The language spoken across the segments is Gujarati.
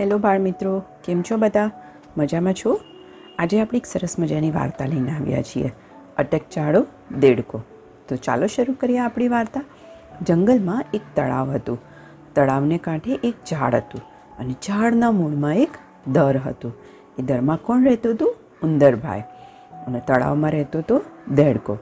હેલો બાળ મિત્રો, કેમ છો બધા? મજામાં છો? આજે આપણે એક સરસ મજાની વાર્તા લઈને આવ્યા છીએ. અટક ચાળો, દેડકો. તો ચાલો શરૂ કરીએ આપણી વાર્તા. જંગલમાં એક તળાવ હતું. તળાવને કાંઠે એક ઝાડ હતું અને ઝાડના મૂળમાં એક દર હતું. એ દરમાં કોણ રહેતું હતું? ઉંદરભાઈ. અને તળાવમાં રહેતો હતો દેડકો.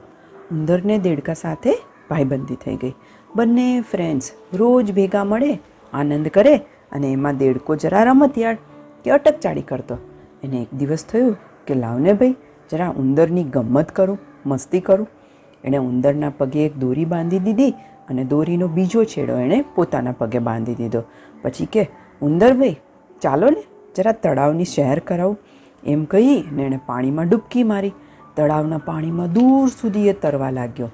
ઉંદરને દેડકા સાથે ભાઈબંધી થઈ ગઈ. બંને ફ્રેન્ડ્સ રોજ ભેગા મળે, આનંદ કરે અને એમાં દેડકો જરા રમતિયાળ કે અટકચાળી કરતો. એને એક દિવસ થયું કે લાવને ભાઈ, જરા ઉંદરની ગમ્મત કરું, મસ્તી કરું. એણે ઉંદરના પગે એક દોરી બાંધી દીધી અને દોરીનો બીજો છેડો એણે પોતાના પગે બાંધી દીધો. પછી કે, ઉંદર ભાઈ, ચાલો ને, જરા તળાવની શહેર કરાવું. એમ કહી ને એણે પાણીમાં ડૂબકી મારી. તળાવના પાણીમાં દૂર સુધી એ તરવા લાગ્યો.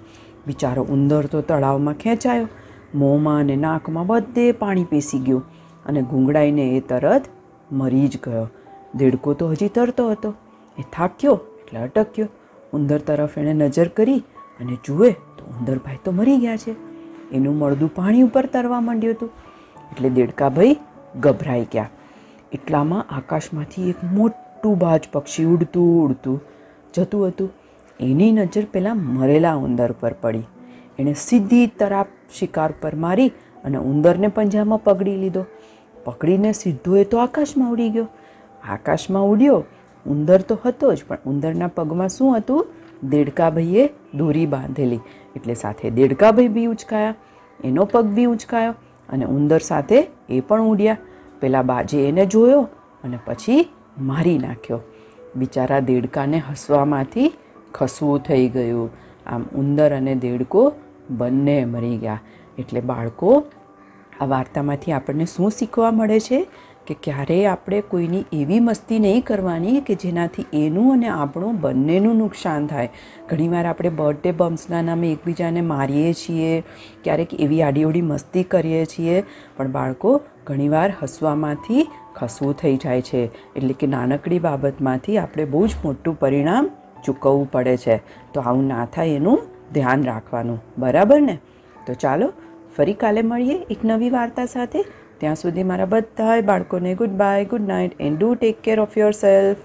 બિચારો ઉંદર તો તળાવમાં ખેંચાયો. મોંમાં અને નાકમાં બધે પાણી પેસી ગયું. અને ગુંગળાઈને એ તરત મરી જ ગયો. દેડકો તો હજી તરતો હતો. એ થાક્યો એટલે અટક્યો. ઉંદર તરફ એણે નજર કરી અને જુએ તો ઉંદરભાઈ તો મરી ગયા છે. એનું મળદું પાણી ઉપર તરવા માંડ્યું હતું. એટલે દેડકાભાઈ ગભરાઈ ગયા. એટલામાં આકાશમાંથી એક મોટું બાજ પક્ષી ઉડતું ઉડતું જતું હતું. એની નજર પહેલાં મરેલા ઉંદર પર પડી. એણે સીધી તરાપ શિકાર પર મારી અને ઉંદરને પંજામાં પકડી લીધો. પકડીને સીધો એ તો આકાશમાં ઉડી ગયો. આકાશમાં ઉડ્યો. ઉંદર તો હતો જ, પણ ઉંદરના પગમાં શું હતું? દેડકાભાઈએ દોરી બાંધેલી. એટલે સાથે દેડકાભાઈ બી ઉચકાયા. એનો પગ બી ઉચકાયો અને ઉંદર સાથે એ પણ ઉડ્યા. પેલા બાજે એને જોયો અને પછી મારી નાખ્યો. બિચારા દેડકાને હસવામાંથી ખસવું થઈ ગયું. આમ ઉંદર અને દેડકો બંને મરી ગયા. એટલે બાળકો, આ વાર્તામાંથી આપણને શું શીખવા મળે છે કે ક્યારેય આપણે કોઈની એવી મસ્તી નહીં કરવાની કે જેનાથી એનું અને આપણું બંનેનું નુકસાન થાય. ઘણીવાર આપણે બર્થડે બમ્સના નામે એકબીજાને મારીએ છીએ, ક્યારેક એવી આડીઓડી મસ્તી કરીએ છીએ, પણ બાળકો, ઘણીવાર હસવામાંથી ખસવું થઈ જાય છે. એટલે કે નાનકડી બાબતમાંથી આપણે બહુ જ મોટું પરિણામ ચૂકવવું પડે છે. તો આવું ના થાય એનું ધ્યાન રાખવાનું. બરાબર ને? તો ચાલો ફરી કાલે મળીએ એક નવી વાર્તા સાથે. ત્યાં સુધી મારા બધા બાળકોને goodbye good night and do take care of yourself